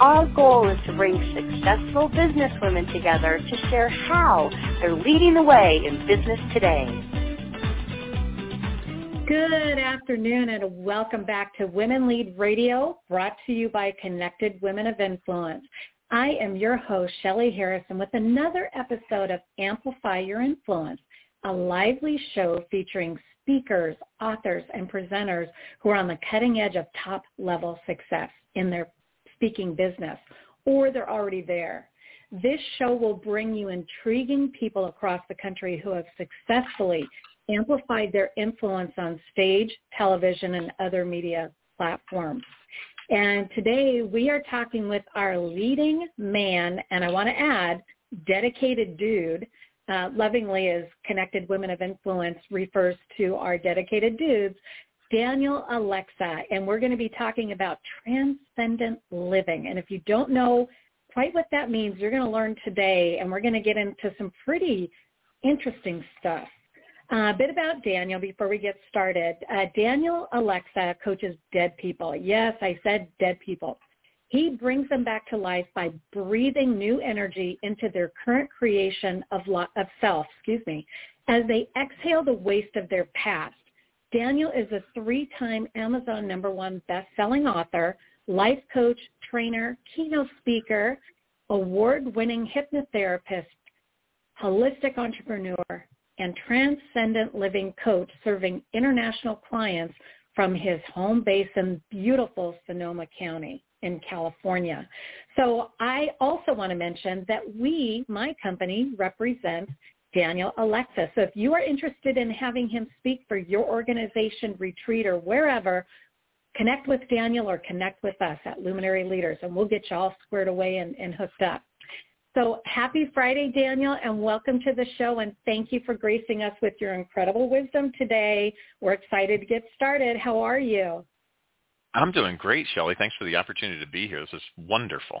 Our goal is to bring successful businesswomen together to share how they're leading the way in business today. Good afternoon and welcome back to Women Lead Radio, brought to you by Connected Women of Influence. I am your host, Shelly Harrison, with another episode of Amplify Your Influence, a lively show featuring speakers, authors, and presenters who are on the cutting edge of top-level success in their speaking business, or they're already there. This show will bring you intriguing people across the country who have successfully amplified their influence on stage, television, and other media platforms. And today we are talking with our leading man, and I want to add, dedicated dude, uh, lovingly as Connected Women of Influence refers to our dedicated dudes, Daniel Olexa, and we're going to be talking about transcendent living. And if you don't know quite what that means, you're going to learn today, and we're going to get into some pretty interesting stuff. Uh, a bit about Daniel before we get started. Uh, Daniel Olexa coaches dead people. Yes, I said dead people. He brings them back to life by breathing new energy into their current creation of, lo- of self, excuse me, as they exhale the waste of their past Daniel is a three-time Amazon number one best-selling author, life coach, trainer, keynote speaker, award-winning hypnotherapist, holistic entrepreneur, and transcendent living coach serving international clients from his home base in beautiful Sonoma County in California. So I also want to mention that we, my company, represent Daniel Olexa. So if you are interested in having him speak for your organization, retreat, or wherever, connect with Daniel or connect with us at Luminary Leaders, and we'll get you all squared away and, and hooked up. So happy Friday, Daniel, and welcome to the show, and thank you for gracing us with your incredible wisdom today. We're excited to get started. How are you? I'm doing great, Shelly. Thanks for the opportunity to be here. This is wonderful.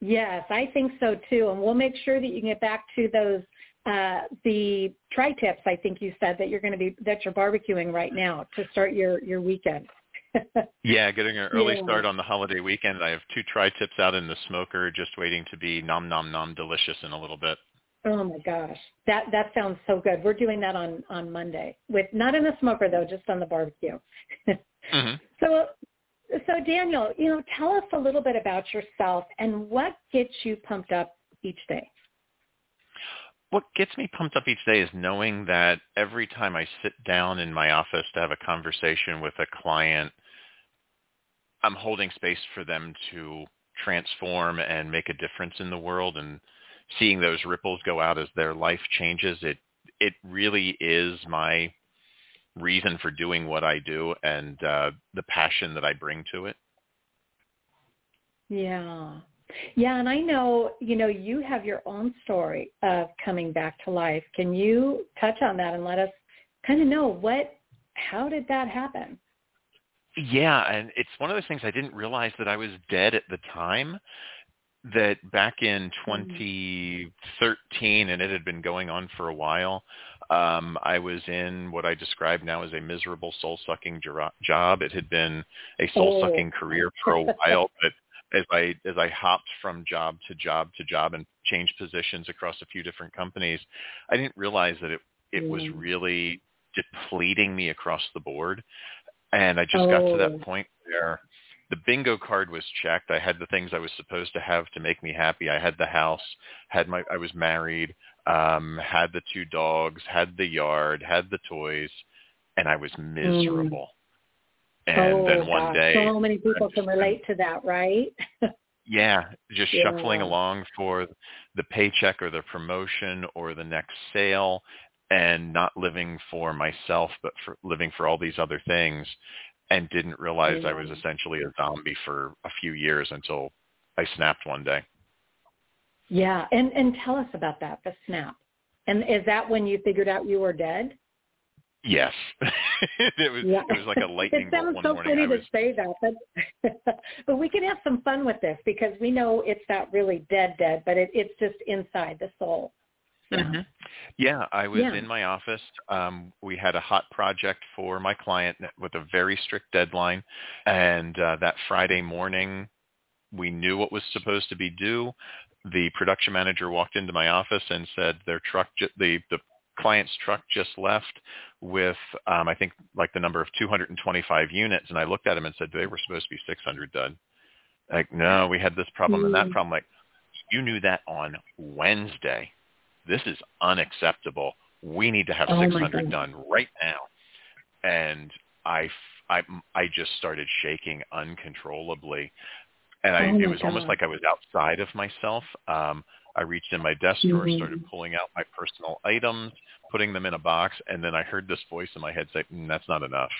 Yes, I think so too. And we'll make sure that you can get back to those uh, the tri-tips, I think you said that you're going to be that you're barbecuing right now to start your your weekend. yeah, getting an early yeah. start on the holiday weekend. I have two tri-tips out in the smoker, just waiting to be nom nom nom delicious in a little bit. Oh my gosh, that that sounds so good. We're doing that on on Monday with not in the smoker though, just on the barbecue. mm-hmm. So so Daniel, you know, tell us a little bit about yourself and what gets you pumped up each day what gets me pumped up each day is knowing that every time I sit down in my office to have a conversation with a client, I'm holding space for them to transform and make a difference in the world and seeing those ripples go out as their life changes. It it really is my reason for doing what I do and uh, the passion that I bring to it. Yeah. Yeah, and I know, you know, you have your own story of coming back to life. Can you touch on that and let us kind of know what how did that happen? Yeah, and it's one of those things I didn't realize that I was dead at the time that back in 2013 mm-hmm. and it had been going on for a while um i was in what i describe now as a miserable soul sucking job it had been a soul sucking oh. career for a while but as I as I hopped from job to job to job and changed positions across a few different companies, I didn't realize that it it mm. was really depleting me across the board. And I just oh. got to that oh. point where the bingo card was checked. I had the things I was supposed to have to make me happy. I had the house, had my I was married, um, had the two dogs, had the yard, had the toys, and I was mm. miserable. Mm. And oh, then one gosh. day, so many people can relate to that, right? yeah, just yeah. shuffling along for the paycheck or the promotion or the next sale, and not living for myself, but for living for all these other things, and didn't realize yeah. I was essentially a zombie for a few years until I snapped one day. Yeah, and and tell us about that, the snap. And is that when you figured out you were dead? Yes, it was. Yeah. It was like a lightning bolt one so morning. funny was... to say that, but but we can have some fun with this because we know it's not really dead, dead, but it, it's just inside the soul. Yeah. Mm-hmm. Yeah, I was yeah. in my office. Um, we had a hot project for my client with a very strict deadline, and uh, that Friday morning, we knew what was supposed to be due. The production manager walked into my office and said their truck, the the client's truck just left with um, I think like the number of 225 units, and I looked at him and said they were supposed to be 600 done. Like no, we had this problem and that mm. problem. Like you knew that on Wednesday. This is unacceptable. We need to have oh 600 done right now. And I, I, I just started shaking uncontrollably, and I, oh it was God. almost like I was outside of myself. Um, I reached in my desk drawer, mm-hmm. started pulling out my personal items, putting them in a box, and then I heard this voice in my head say, mm, "That's not enough."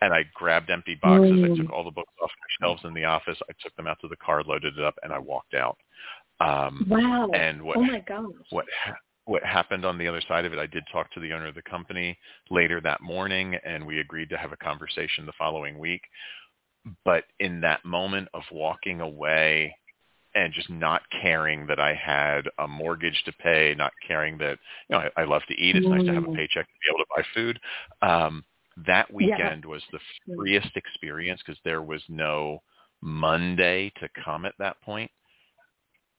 And I grabbed empty boxes. Mm. I took all the books off my shelves in the office. I took them out to the car, loaded it up, and I walked out. Um, wow! And what? Oh my gosh! What? What happened on the other side of it? I did talk to the owner of the company later that morning, and we agreed to have a conversation the following week. But in that moment of walking away and just not caring that I had a mortgage to pay, not caring that you know I, I love to eat. It's mm. nice to have a mm. paycheck to be able to buy food. Um, that weekend yeah. was the freest experience because there was no Monday to come at that point.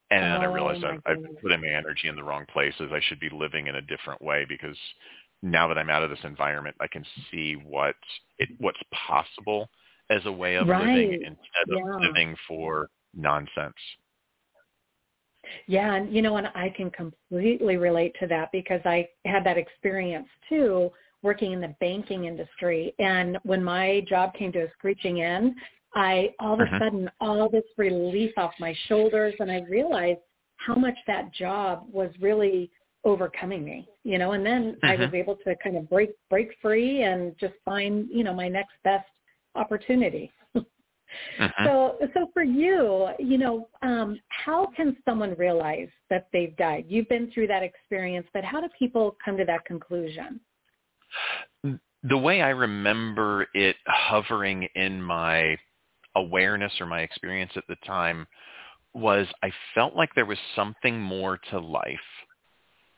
And then oh, I realized I, I I've putting my energy in the wrong places. I should be living in a different way because now that I'm out of this environment, I can see what it, what's possible as a way of right. living instead yeah. of living for nonsense. Yeah, and you know, and I can completely relate to that because I had that experience too working in the banking industry. And when my job came to a screeching end, I all of a Mhm. sudden all this relief off my shoulders and I realized how much that job was really overcoming me, you know, and then I was Mhm. able to kind of break break free and just find, you know, my next best opportunity. Mhm. So, so for you, you know, um, how can someone realize that they've died? You've been through that experience, but how do people come to that conclusion? The way I remember it hovering in my awareness or my experience at the time was I felt like there was something more to life.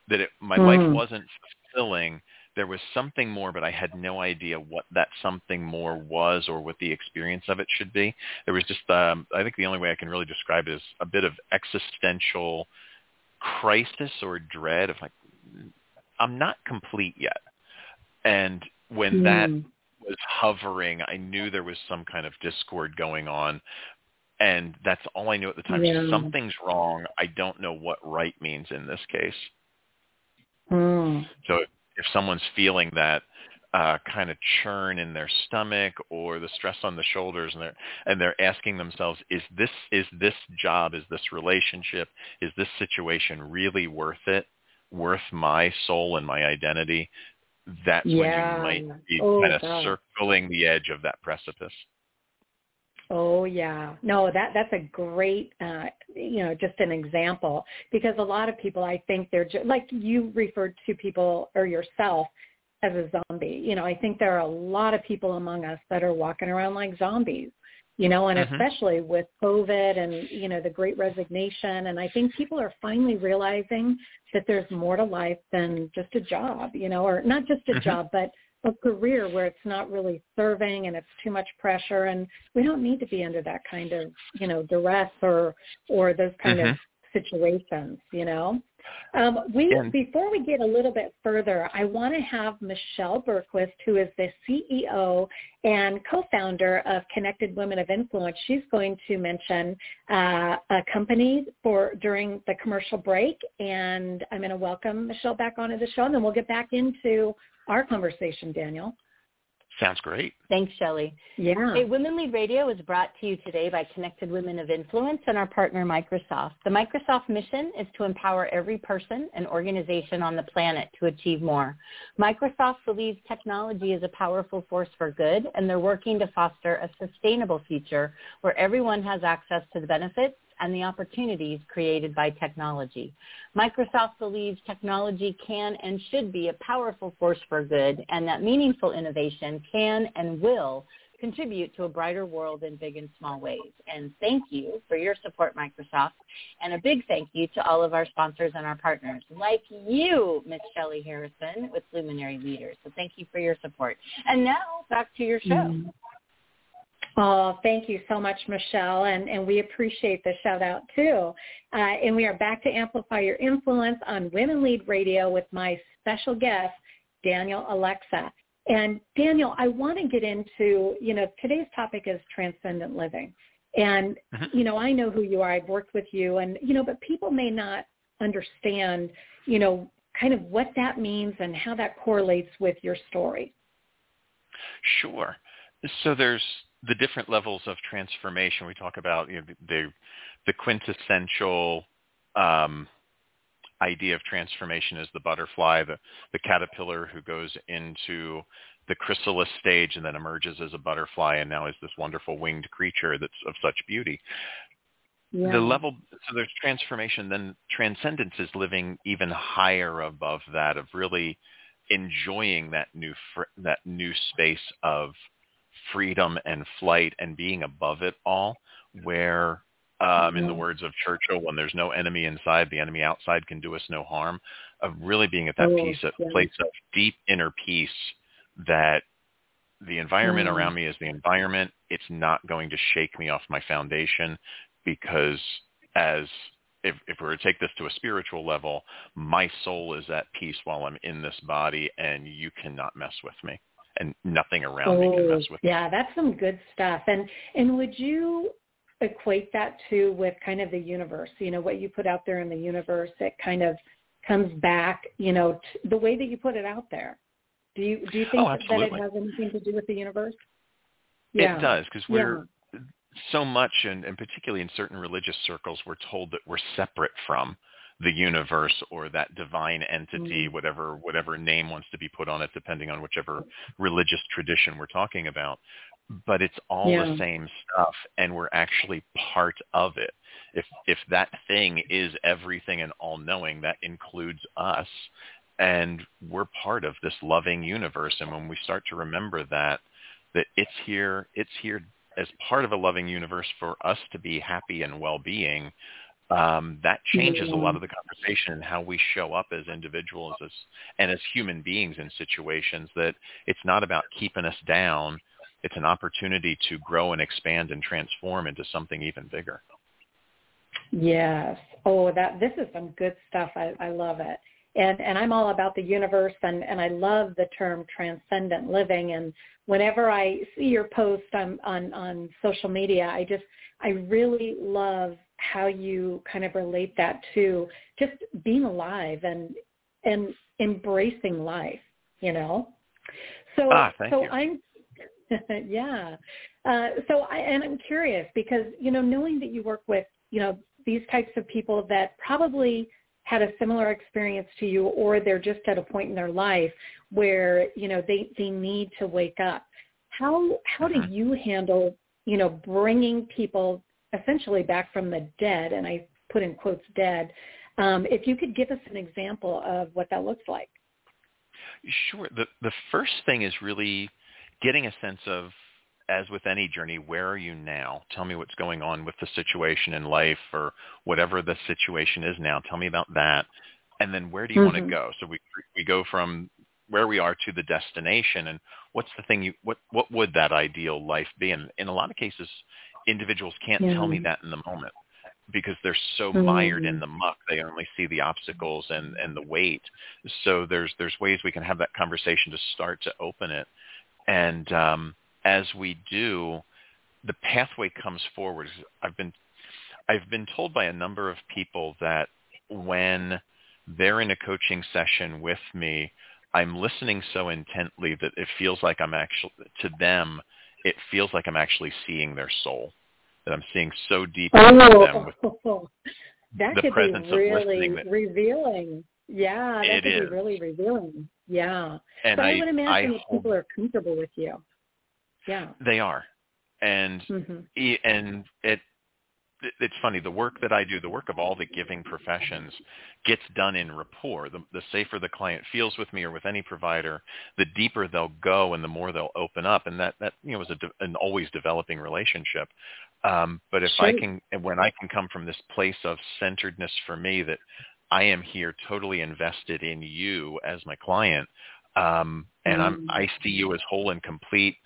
That it, my Hmm. life wasn't fulfilling, there was something more, but I had no idea what that something more was or what the experience of it should be. There was just, um, I think the only way I can really describe it is a bit of existential crisis or dread of like, I'm not complete yet. And when that Mm. was hovering, I knew there was some kind of discord going on. And that's all I knew at the time. Yeah. Something's wrong. I don't know what right means in this case. Mm. So if someone's feeling that uh, kind of churn in their stomach or the stress on the shoulders and they're and they're asking themselves is this is this job is this relationship is this situation really worth it worth my soul and my identity that's Yeah. when you might be Oh, kind of God. circling the edge of that precipice Oh yeah. No, that that's a great uh you know, just an example because a lot of people I think they're just like you referred to people or yourself as a zombie. You know, I think there are a lot of people among us that are walking around like zombies. You know, and Mhm. especially with COVID and you know the great resignation and I think people are finally realizing that there's more to life than just a job, you know, or not just a Mhm. job, but a career where it's not really serving and it's too much pressure and we don't need to be under that kind of you know duress or or those kind of mm-hmm. Situations you know um, we before we get a little bit further i want to have michelle bergquist who is the ceo and co-founder of connected women of influence she's going to mention uh, a company for during the commercial break and i'm going to welcome michelle back onto the show and then we'll get back into our conversation, Daniel. Sounds great Thanks, Shelly. Yeah. Hey, Women Lead Radio is brought to you today by Connected Women of Influence and our partner Microsoft. The Microsoft mission is to empower every person and organization on the planet to achieve more. Microsoft believes technology is a powerful force for good, and they're working to foster a sustainable future where everyone has access to the benefits and the opportunities created by technology. Microsoft believes technology can and should be a powerful force for good and that meaningful innovation can and will contribute to a brighter world in big and small ways. And thank you for your support, Microsoft. And a big thank you to all of our sponsors and our partners, like you, Ms. Shelly Harrison with Luminary Leaders. So thank you for your support. And now back to your show. Mm-hmm. Oh, thank you so much, Michelle, and, and we appreciate the shout out too. Uh, and we are back to amplify your influence on Women Lead Radio with my special guest, Daniel Olexa. And Daniel, I want to get into, you know, today's topic is transcendent living. And, mm-hmm. you know, I know who you are. I've worked with you and, you know, but people may not understand, you know, kind of what that means and how that correlates with your story. Sure. So there's the different levels of transformation. We talk about, you know, the, the quintessential um, idea of transformation is the butterfly, the, the caterpillar who goes into the chrysalis stage and then emerges as a butterfly and now is this wonderful winged creature that's of such beauty. Yeah. The level, so there's transformation, then transcendence is living even higher above that of really enjoying that new, that new space of freedom and flight and being above it all where um, in the words of Churchill, when there's no enemy inside, the enemy outside can do us no harm, of really being at that oh, peace, a yeah. place of deep inner peace that the environment mm. around me is the environment. It's not going to shake me off my foundation because as if, if we were to take this to a spiritual level, my soul is at peace while I'm in this body and you cannot mess with me and nothing around oh, me can mess oh, with yeah, me. That's some good stuff. And and would you equate that to with kind of the universe, you know, what you put out there in the universe, it kind of comes back, you know, t- the way that you put it out there. Do you do you think oh, that it has anything to do with the universe? Yeah. It does because we're yeah. so much, and, and particularly in certain religious circles, we're told that we're separate from the universe or that divine entity, mm-hmm. whatever whatever name wants to be put on it, depending on whichever religious tradition we're talking about but it's all yeah. the same stuff and we're actually part of it. If if that thing is everything and all knowing, that includes us and we're part of this loving universe and when we start to remember that that it's here it's here as part of a loving universe for us to be happy and well-being um, that changes a lot of the conversation and how we show up as individuals as, and as human beings in situations that it's not about keeping us down it's an opportunity to grow and expand and transform into something even bigger. Yes. Oh, that this is some good stuff. I, I love it. And and I'm all about the universe and, and I love the term transcendent living and whenever I see your post on, on, on social media, I just I really love how you kind of relate that to just being alive and and embracing life, you know. So ah, so you. I'm yeah. Uh, so I, and I'm curious because, you know, knowing that you work with, you know, these types of people that probably had a similar experience to you or they're just at a point in their life where, you know, they, they need to wake up. How, how do mm-hmm. you handle, you know, bringing people essentially back from the dead, and I put in quotes dead, um, if you could give us an example of what that looks like. Sure. The the first thing is really getting a sense of, as with any journey, where are you now? Tell me what's going on with the situation in life or whatever the situation is now. Tell me about that. And then where do you mm-hmm. want to go? So we we go from where we are to the destination and what's the thing you what what would that ideal life be? And in a lot of cases individuals can't yeah. tell me that in the moment because they're so mm-hmm. mired in the muck they only see the obstacles and and the weight so there's there's ways we can have that conversation to start to open it and um, as we do, the pathway comes forward. I've been I've been told by a number of people that when they're in a coaching session with me, I'm listening so intently that it feels like I'm actually to them. It feels like I'm actually seeing their soul. That I'm seeing so deep oh. into oh, them with that the could presence be really of listening. That, revealing. Yeah, that it could is. be really revealing. Yeah. And but I, I would imagine I that people are comfortable with you. Yeah. They are. And mm-hmm. and it it's funny the work that I do, the work of all the giving professions, gets done in rapport. The, the safer the client feels with me or with any provider, the deeper they'll go and the more they'll open up, and that that you know is a, an always developing relationship. Um, but if sure. I can, when I can come from this place of centeredness for me, that I am here totally invested in you as my client, um, and. I'm I see you as whole and complete.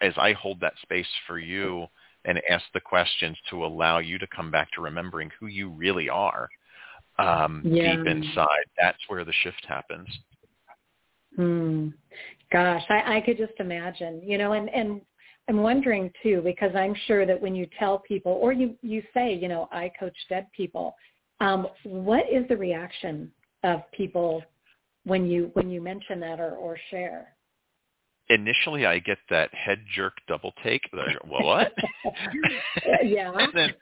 As I hold that space for you and ask the questions to allow you to come back to remembering who you really are um, yeah. deep inside. That's where the shift happens. Hmm. Gosh, I, I could just imagine, you know, and, and I'm wondering too, because I'm sure that when you tell people or you, you say, you know, I coach dead people, um, what is the reaction of people when you, when you mention that or, or share? Initially I get that head jerk double take. well, what? yeah. and then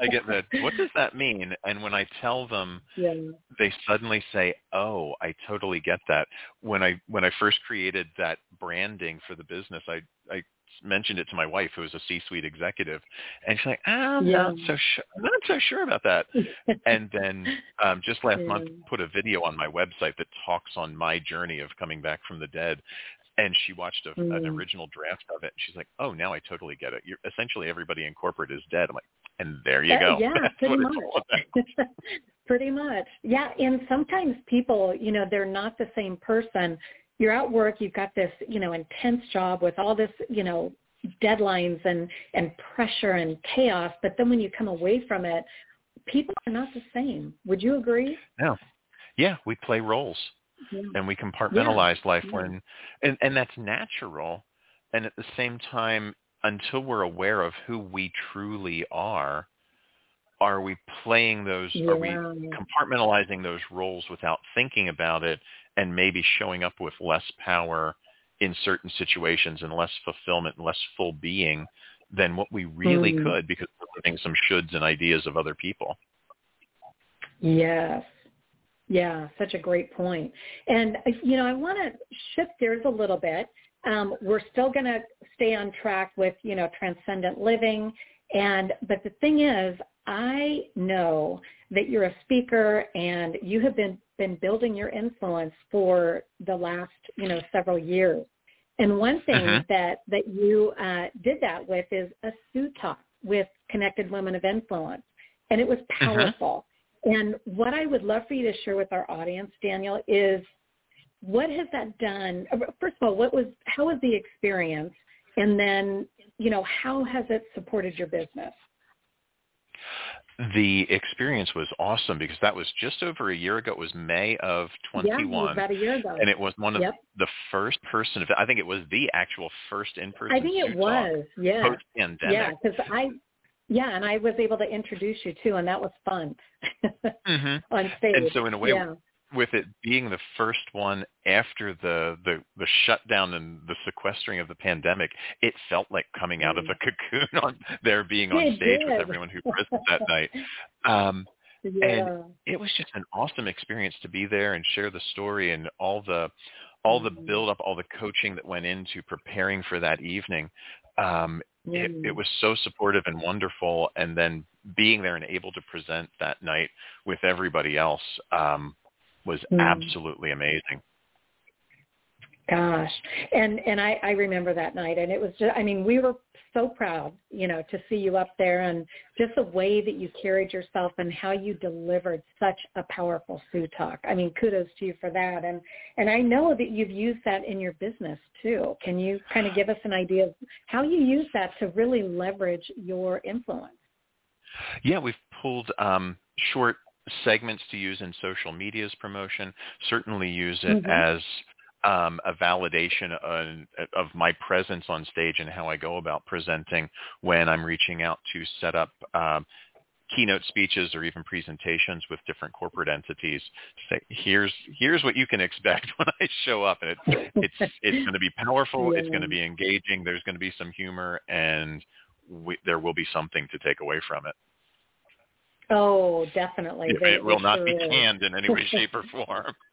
I get that. What does that mean? And when I tell them, yeah. they suddenly say, "Oh, I totally get that." When I when I first created that branding for the business, I I mentioned it to my wife, who is a C-suite executive, and she's like, "I'm yeah. not so sure. I'm not so sure about that." and then um, just last yeah. month, put a video on my website that talks on my journey of coming back from the dead, and she watched a, mm. an original draft of it. And she's like, "Oh, now I totally get it. You're essentially everybody in corporate is dead." I'm like, "And there you go." Uh, yeah, That's pretty much. pretty much. Yeah, and sometimes people, you know, they're not the same person. You're at work, you've got this, you know, intense job with all this, you know, deadlines and and pressure and chaos, but then when you come away from it, people are not the same. Would you agree? No. Yeah, we play roles yeah. and we compartmentalize yeah. life yeah. when and and that's natural and at the same time until we're aware of who we truly are are we playing those are we compartmentalizing those roles without thinking about it and maybe showing up with less power in certain situations and less fulfillment and less full being than what we really mm. could because we're living some shoulds and ideas of other people yes yeah, such a great point. And, you know, I want to shift gears a little bit. Um, we're still going to stay on track with, you know, transcendent living. And, but the thing is, I know that you're a speaker and you have been, been building your influence for the last, you know, several years. And one thing uh-huh. that, that you uh, did that with is a Sue talk with Connected Women of Influence. And it was powerful. Uh-huh. And what I would love for you to share with our audience, Daniel, is what has that done? First of all, what was how was the experience, and then you know how has it supported your business? The experience was awesome because that was just over a year ago. It was May of 21. Yeah, about a year ago. And it was one of yep. the first person, I think it was the actual first in-person I think it was, yeah. Post-pandemic. Yeah, because I, yeah, and I was able to introduce you too, and that was fun mm-hmm. on stage. And so in a way, yeah. with it being the first one after the, the the shutdown and the sequestering of the pandemic, it felt like coming out of a cocoon on there being on it stage did. with everyone who present that night. Um, yeah. and it was just an awesome experience to be there and share the story and all the all the Mm-hmm. build up, all the coaching that went into preparing for that evening. Um, it, Mm. it was so supportive and wonderful. And then being there and able to present that night with everybody else um, was Mm. absolutely amazing. Gosh, and and I, I remember that night, and it was just I mean we were so proud, you know, to see you up there, and just the way that you carried yourself and how you delivered such a powerful Sue talk. I mean, kudos to you for that, and and I know that you've used that in your business too. Can you kind of give us an idea of how you use that to really leverage your influence? Yeah, we've pulled um, short segments to use in social media's promotion. Certainly use it Mhm. as um, a validation of, of my presence on stage and how I go about presenting when I'm reaching out to set up um, keynote speeches or even presentations with different corporate entities. Say, here's here's what you can expect when I show up, and it's it's it's going to be powerful. Yeah. It's going to be engaging. There's going to be some humor, and we, there will be something to take away from it. Oh, definitely. It, it will not sure be is. canned in any way, shape, or form.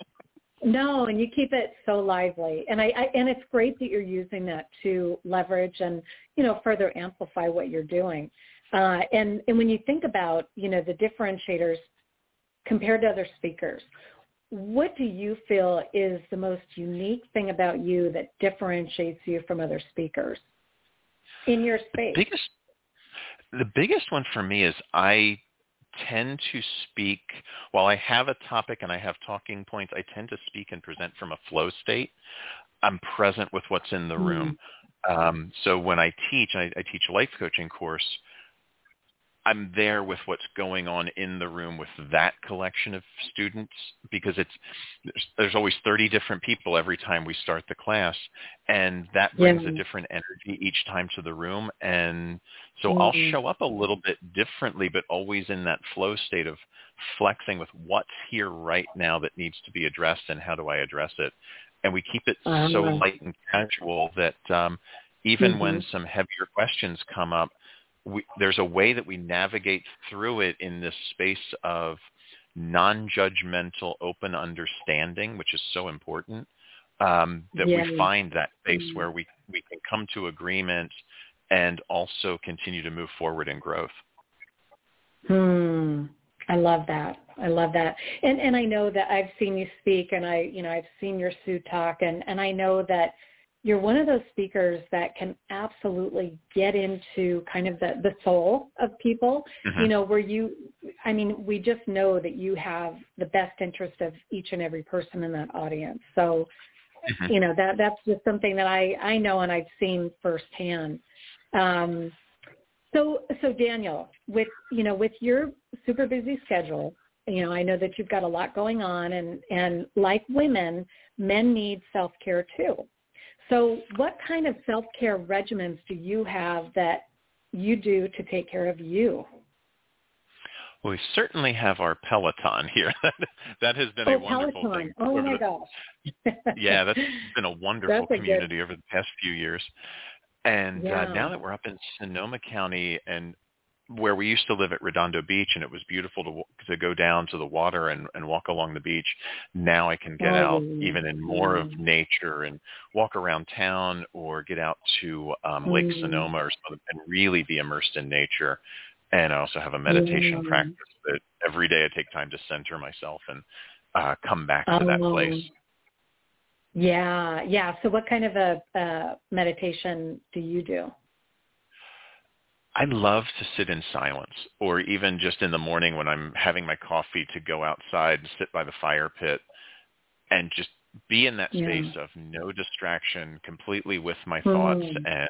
No, and you keep it so lively, and I, I and it's great that you're using that to leverage and you know further amplify what you're doing. Uh, and, and when you think about, you know, the differentiators compared to other speakers, what do you feel is the most unique thing about you that differentiates you from other speakers in your space? Biggest, the biggest one for me is I tend to speak, while I have a topic and I have talking points, I tend to speak and present from a flow state. I'm present with what's in the room. Um, so when I teach, I, I teach a life coaching course, I'm there with what's going on in the room with that collection of students because it's there's, there's always 30 different people every time we start the class and that brings yeah. a different energy each time to the room and so mm-hmm. I'll show up a little bit differently but always in that flow state of flexing with what's here right now that needs to be addressed and how do I address it and we keep it so light and casual that um even mm-hmm. when some heavier questions come up we, there's a way that we navigate through it in this space of non-judgmental, open understanding, which is so important. Um, that yeah. we find that space mm-hmm. where we we can come to agreement and also continue to move forward in growth. Hmm. I love that. I love that. And and I know that I've seen you speak and I, you know, I've seen your Sue talk and and I know that you're one of those speakers that can absolutely get into kind of the, the soul of people, mm-hmm. you know, where you, I mean, we just know that you have the best interest of each and every person in that audience. So, mm-hmm. you know, that, that's just something that I, I know and I've seen firsthand. Um, so, so Daniel, with, you know, with your super busy schedule, you know, I know that you've got a lot going on and, and like women, men need self-care too. So what kind of self-care regimens do you have that you do to take care of you? Well, we certainly have our Peloton here. that has been oh, a wonderful Peloton. thing. Oh my the, gosh. yeah, that's been a wonderful a community good... over the past few years. And yeah. uh, now that we're up in Sonoma County and where we used to live at Redondo Beach, and it was beautiful to to go down to the water and, and walk along the beach. Now I can get oh, out even in more of nature and walk around town, or get out to um, Lake mm. Sonoma or something, and really be immersed in nature. And I also have a meditation mm. practice that every day I take time to center myself and uh, come back to oh. that place. Yeah, yeah. So what kind of a uh, meditation do you do? I love to sit in silence or even just in the morning when I'm having my coffee to go outside and sit by the fire pit and just be in that space yeah. of no distraction, completely with my thoughts mm. and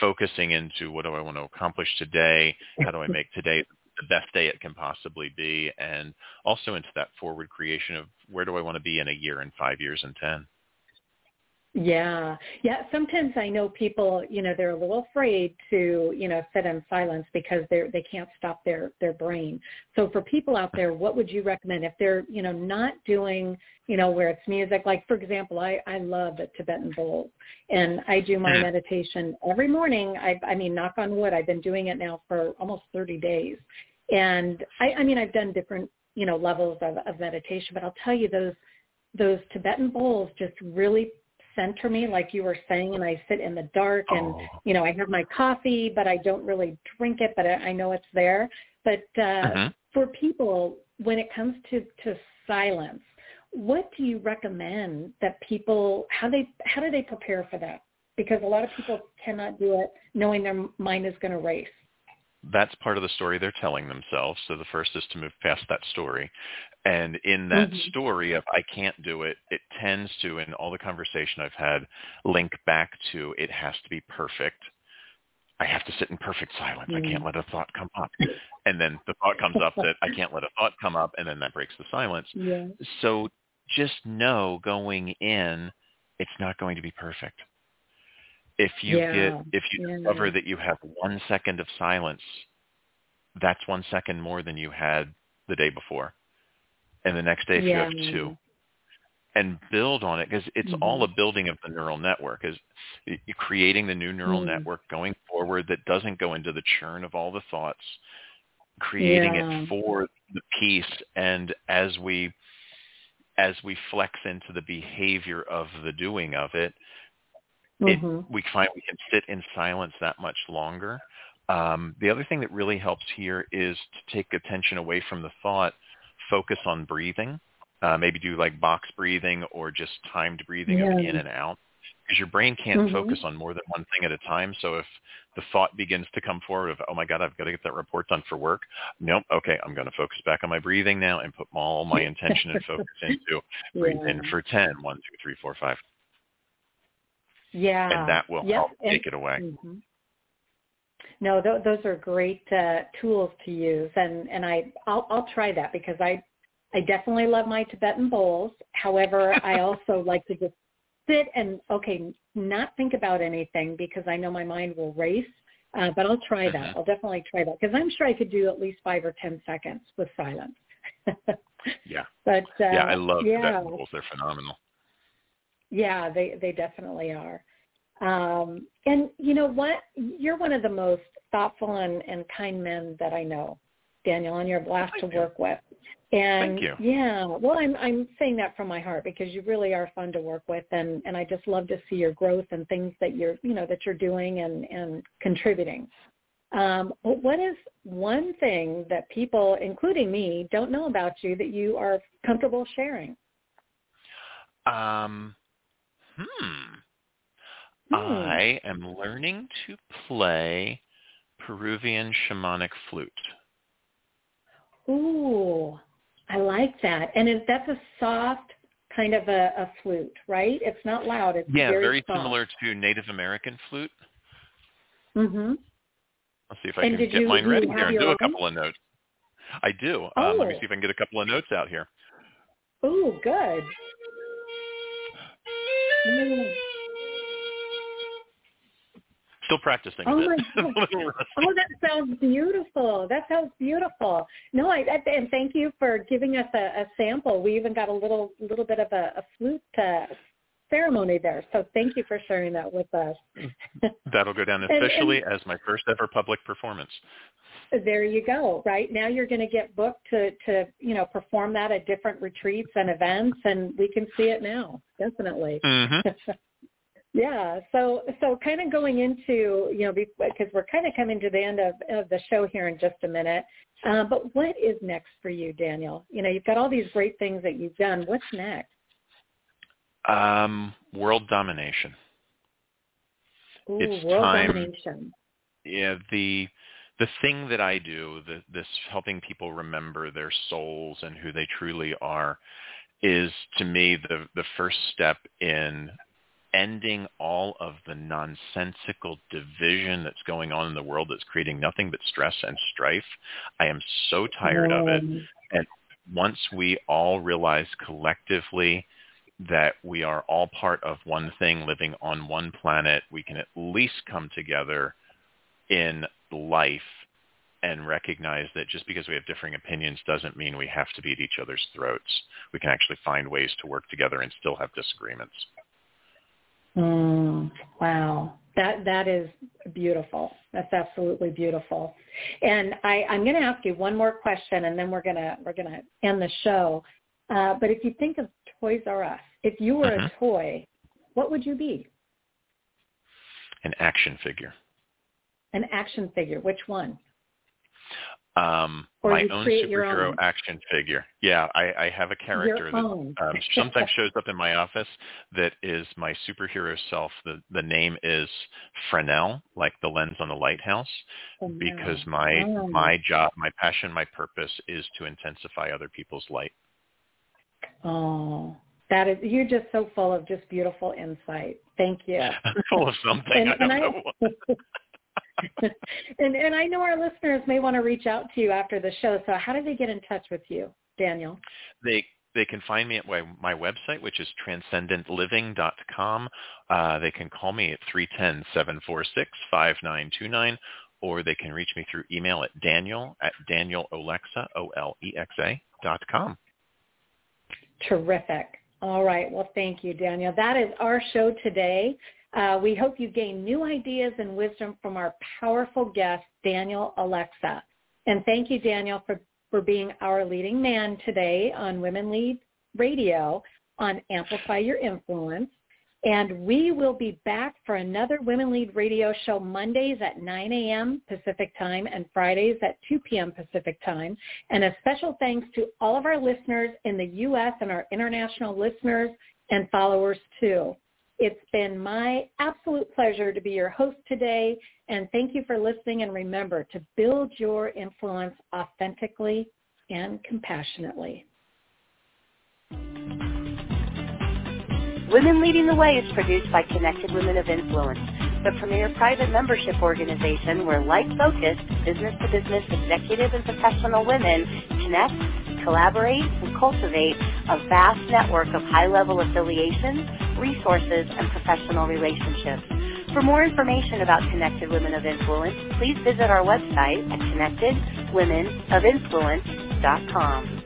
focusing into what do I want to accomplish today? How do I make today the best day it can possibly be? And also into that forward creation of where do I want to be in a year and five years and 10? Yeah. Yeah. Sometimes I know people, you know, they're a little afraid to, you know, sit in silence because they're, they can't stop their, their brain. So for people out there, what would you recommend if they're, you know, not doing, you know, where it's music? Like, for example, I, I love the Tibetan bowls and I do my mm-hmm. meditation every morning. I, I mean, knock on wood, I've been doing it now for almost 30 days. And I, I mean, I've done different, you know, levels of, of meditation, but I'll tell you those, those Tibetan bowls just really center me like you were saying and I sit in the dark and oh. you know I have my coffee but I don't really drink it but I, I know it's there but uh mm-hmm. for people when it comes to to silence what do you recommend that people how they how do they prepare for that because a lot of people cannot do it knowing their mind is going to race that's part of the story they're telling themselves. So the first is to move past that story. And in that mm-hmm. story of I can't do it, it tends to, in all the conversation I've had, link back to it has to be perfect. I have to sit in perfect silence. Mm-hmm. I can't let a thought come up. And then the thought comes up that I can't let a thought come up, and then that breaks the silence. Yeah. So just know going in, it's not going to be perfect if you yeah. get if you yeah. discover that you have one second of silence that's one second more than you had the day before and the next day if yeah. you have two and build on it because it's mm-hmm. all a building of the neural network is creating the new neural mm-hmm. network going forward that doesn't go into the churn of all the thoughts creating it for the piece and as we as we flex into the behavior of the doing of it mm-hmm. it, we find we can sit in silence that much longer. Um, the other thing that really helps here is to take attention away from the thought, focus on breathing. Uh, maybe do like box breathing or just timed breathing Yeah. of in and out because your brain can't Mhm. focus on more than one thing at a time. So if the thought begins to come forward of, oh my God, I've got to get that report done for work. Nope. Okay. I'm going to focus back on my breathing now and put all my intention and focus into breathe in for 10, 1, 2, 3, 4, 5. Yeah. And that will Yep. help And- take it away. Mhm. No, th- those are great uh, tools to use, and and I I'll, I'll try that because I I definitely love my Tibetan bowls. However, I also like to just sit and okay, not think about anything because I know my mind will race. Uh, but I'll try that. Mhm. I'll definitely try that because I'm sure I could do at least five or ten seconds with silence. Yeah. but uh, yeah. I love yeah, Tibetan bowls. They're phenomenal. Yeah, they they definitely are. Um, and you know what? You're one of the most thoughtful and, and kind men that I know, Daniel, and you're a blast Thank to you. work with. And Thank you. yeah, well, I'm I'm saying that from my heart because you really are fun to work with, and and I just love to see your growth and things that you're you know that you're doing and and contributing. Um, but what is one thing that people, including me, don't know about you that you are comfortable sharing? Um, hmm. Hmm. I am learning to play Peruvian shamanic flute. Ooh, I like that. And that's a soft kind of a, a flute, right? It's not loud. It's Yeah, very, very similar to Native American flute. Mm-hmm. Let's see if I And can get you- mine ready here and do a own? couple of notes. I do. Um, let me Oh. see if I can get a couple of notes out here. Ooh, good. Still practicing Oh my. God. A little rusty. Oh, that sounds beautiful. That sounds beautiful. No, I, I and thank you for giving us a, a sample. We even got a little little bit of a, a flute uh, ceremony there. So thank you for sharing that with us. That'll go down And- and- officially as my first ever public performance. There you go right? Now you're going to get booked to to you know perform that at different retreats and events and we can see it now definitely. Hmm yeah so so kind of going into you know because we're kind of coming to the end of, of the show here in just a minute. Uh, but what is next for you daniel? You know you've got all these great things that you've done. What's next? Um, world domination. Ooh, It's world time. domination. Yeah the the thing that i do the, this helping people remember their souls and who they truly are is to me the the first step in ending all of the nonsensical division that's going on in the world that's creating nothing but stress and strife. I am so tired of it. And once we all realize collectively that we are all part of one thing living on one planet, we can at least come together in life and recognize that just because we have differing opinions doesn't mean we have to be at each other's throats. We can actually find ways to work together and still have disagreements. Mm, wow. That that is beautiful. That's absolutely beautiful. And I, I'm going to ask you one more question, and then we're gonna we're gonna end the show. Uh, but if you think of Toys R Us, if you were a toy, what would you be? An action figure. An action figure. Which one? Um, my you own superhero own. action figure. Yeah, I, I have a character that um, sometimes shows up in my office that is my superhero self. The the name is Fresnel, like the lens on the lighthouse, because my Oh. my job, my passion, my purpose is to intensify other people's light. Oh, that is you're just so full of just beautiful insight. Thank you. Full of something. And- I don't and I-. and and I know our listeners may want to reach out to you after the show. So how do they get in touch with you, Daniel? They they can find me at my, my website, which is transcendentliving.com. Uh, they can call me at 310-746-5929, or they can reach me through email at daniel at danielolexa, O-L-E-X-A, dot com. Terrific. All right. Well, thank you, Daniel. That is our show today. Uh, we hope you gain new ideas and wisdom from our powerful guest, Daniel Olexa. And thank you, Daniel, for, for being our leading man today on Women Lead Radio on Amplify Your Influence. And we will be back for another Women Lead Radio show Mondays at 9 a.m. Pacific Time and Fridays at 2 p.m. Pacific Time. And a special thanks to all of our listeners in the U.S. and our international listeners and followers too. It's been my absolute pleasure to be your host today. And thank you for listening. And remember to build your influence authentically and compassionately. Women Leading the Way is produced by Connected Women of Influence, the premier private membership organization where like-focused business-to-business executive and professional women connect, collaborate, and cultivate a vast network of high-level affiliations, resources, and professional relationships. For more information about Connected Women of Influence, please visit our website at connectedwomenofinfluence.com.